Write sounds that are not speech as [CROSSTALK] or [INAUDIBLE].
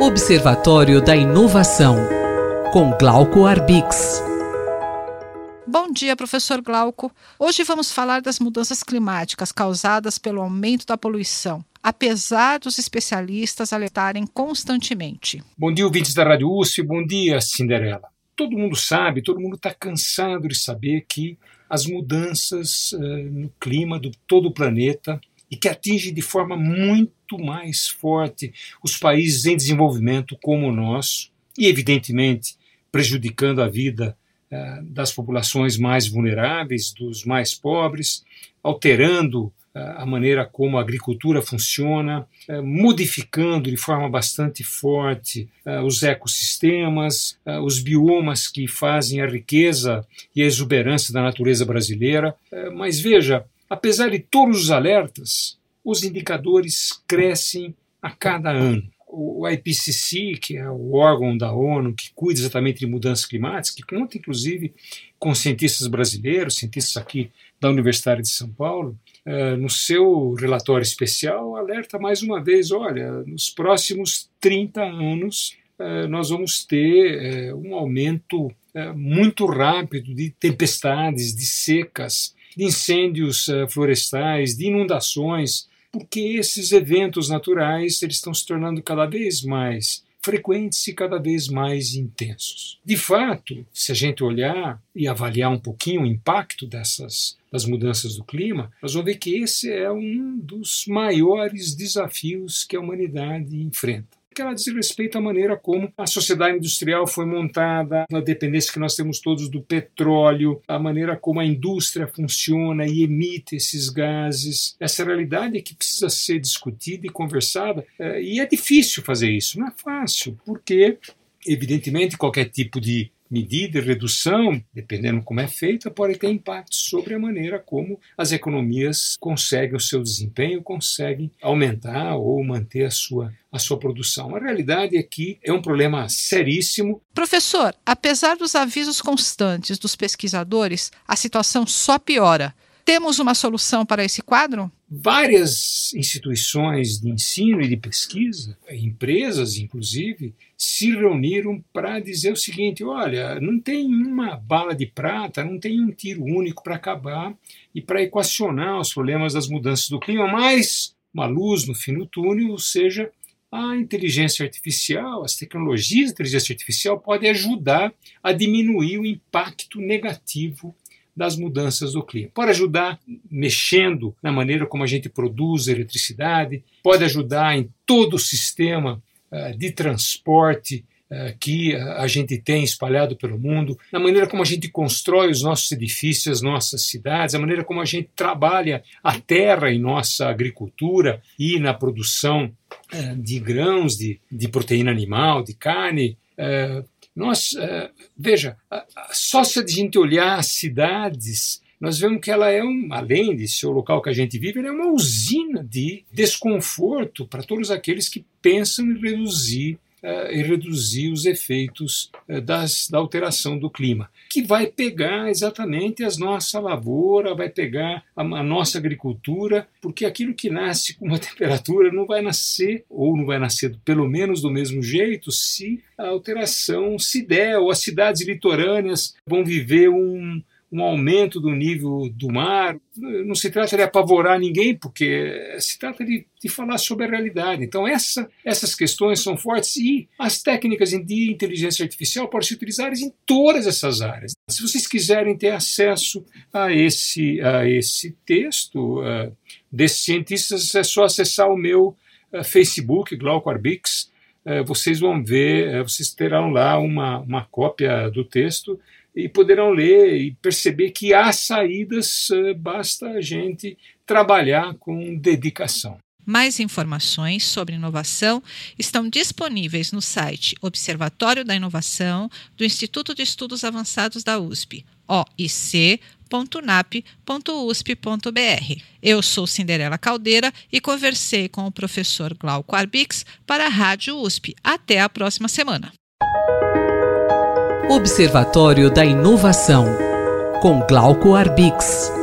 Observatório da Inovação, com Glauco Arbix. Bom dia, professor Glauco. Hoje vamos falar das mudanças climáticas causadas pelo aumento da poluição, apesar dos especialistas alertarem constantemente. Bom dia, ouvintes da Rádio USP. Bom dia, Cinderela. Todo mundo sabe, todo mundo está cansado de saber que as mudanças uh, no clima do todo o planeta e que atinge de forma muito mais forte os países em desenvolvimento como o nosso, e evidentemente prejudicando a vida uh, das populações mais vulneráveis, dos mais pobres, alterando uh, a maneira como a agricultura funciona, uh, modificando de forma bastante forte os ecossistemas, os biomas que fazem a riqueza e a exuberância da natureza brasileira. mas veja, Apesar de todos os alertas, os indicadores crescem a cada ano. O IPCC, que é o órgão da ONU que cuida exatamente de mudanças climáticas, que conta inclusive com cientistas brasileiros, cientistas aqui da Universidade de São Paulo, eh, no seu relatório especial alerta mais uma vez: olha, nos próximos 30 anos eh, nós vamos ter eh, um aumento muito rápido de tempestades, de secas, de incêndios uh, florestais, de inundações, porque esses eventos naturais eles estão se tornando cada vez mais frequentes e cada vez mais intensos. De fato, se a gente olhar e avaliar um pouquinho o impacto dessas das mudanças do clima, nós vamos ver que esse é um dos maiores desafios que a humanidade enfrenta que ela diz respeito à maneira como a sociedade industrial foi montada, a dependência que nós temos todos do petróleo, a maneira como a indústria funciona e emite esses gases. Essa realidade é que precisa ser discutida e conversada, eh, e é difícil fazer isso, não é fácil, porque evidentemente qualquer tipo de medida e redução, dependendo como é feita, pode ter impacto sobre a maneira como as economias conseguem o seu desempenho, conseguem aumentar ou manter a sua, a sua produção. A realidade é que é um problema seríssimo. Professor, apesar dos avisos constantes dos pesquisadores, a situação só piora. Temos uma solução para esse quadro? Várias instituições de ensino e de pesquisa, empresas inclusive, se reuniram para dizer o seguinte: olha, não tem uma bala de prata, não tem um tiro único para acabar e para equacionar os problemas das mudanças do clima, mas uma luz no fim do túnel, ou seja, a inteligência artificial, as tecnologias de inteligência artificial podem ajudar a diminuir o impacto negativo das mudanças do clima. Pode ajudar mexendo na maneira como a gente produz eletricidade, pode ajudar em todo o sistema uh, de transporte uh, que a gente tem espalhado pelo mundo, na maneira como a gente constrói os nossos edifícios, as nossas cidades, a maneira como a gente trabalha a terra em nossa agricultura e na produção de grãos, de, de proteína animal, de carne. Nós, uh, veja, só se a gente olhar as cidades, nós vemos que ela é um, além de ser o local que a gente vive, ela é uma usina de desconforto para todos aqueles que pensam em reduzir e reduzir os efeitos uh, das, da alteração do clima, que vai pegar exatamente as nossa lavoura, vai pegar a, a, nossa agricultura, porque aquilo que nasce com uma [LAUGHS] temperatura não vai nascer, ou não vai nascer pelo menos do mesmo jeito, se a alteração se der, ou as cidades litorâneas vão viver um, um aumento do nível do mar. Não se trata de apavorar ninguém, porque se trata de, de falar sobre a realidade. Então, essa, essas questões são fortes e as técnicas de inteligência artificial podem ser utilizadas em todas essas áreas. Se vocês quiserem ter acesso a esse, a esse texto uh, desses cientistas, é só acessar o meu uh, Facebook, Glauco Arbix. Uh, vocês vão ver, vocês terão lá uma, uma cópia do texto e poderão ler e perceber que há saídas, eh, basta a gente trabalhar com dedicação. Mais informações sobre inovação estão disponíveis no site Observatório da Inovação do Instituto de Estudos Avançados da USP, oic.nap.usp.br. Eu sou Cinderela Caldeira e conversei com o professor Glauco Arbix para a Rádio USP. Até a próxima semana. Observatório da Inovação, com Glauco Arbix.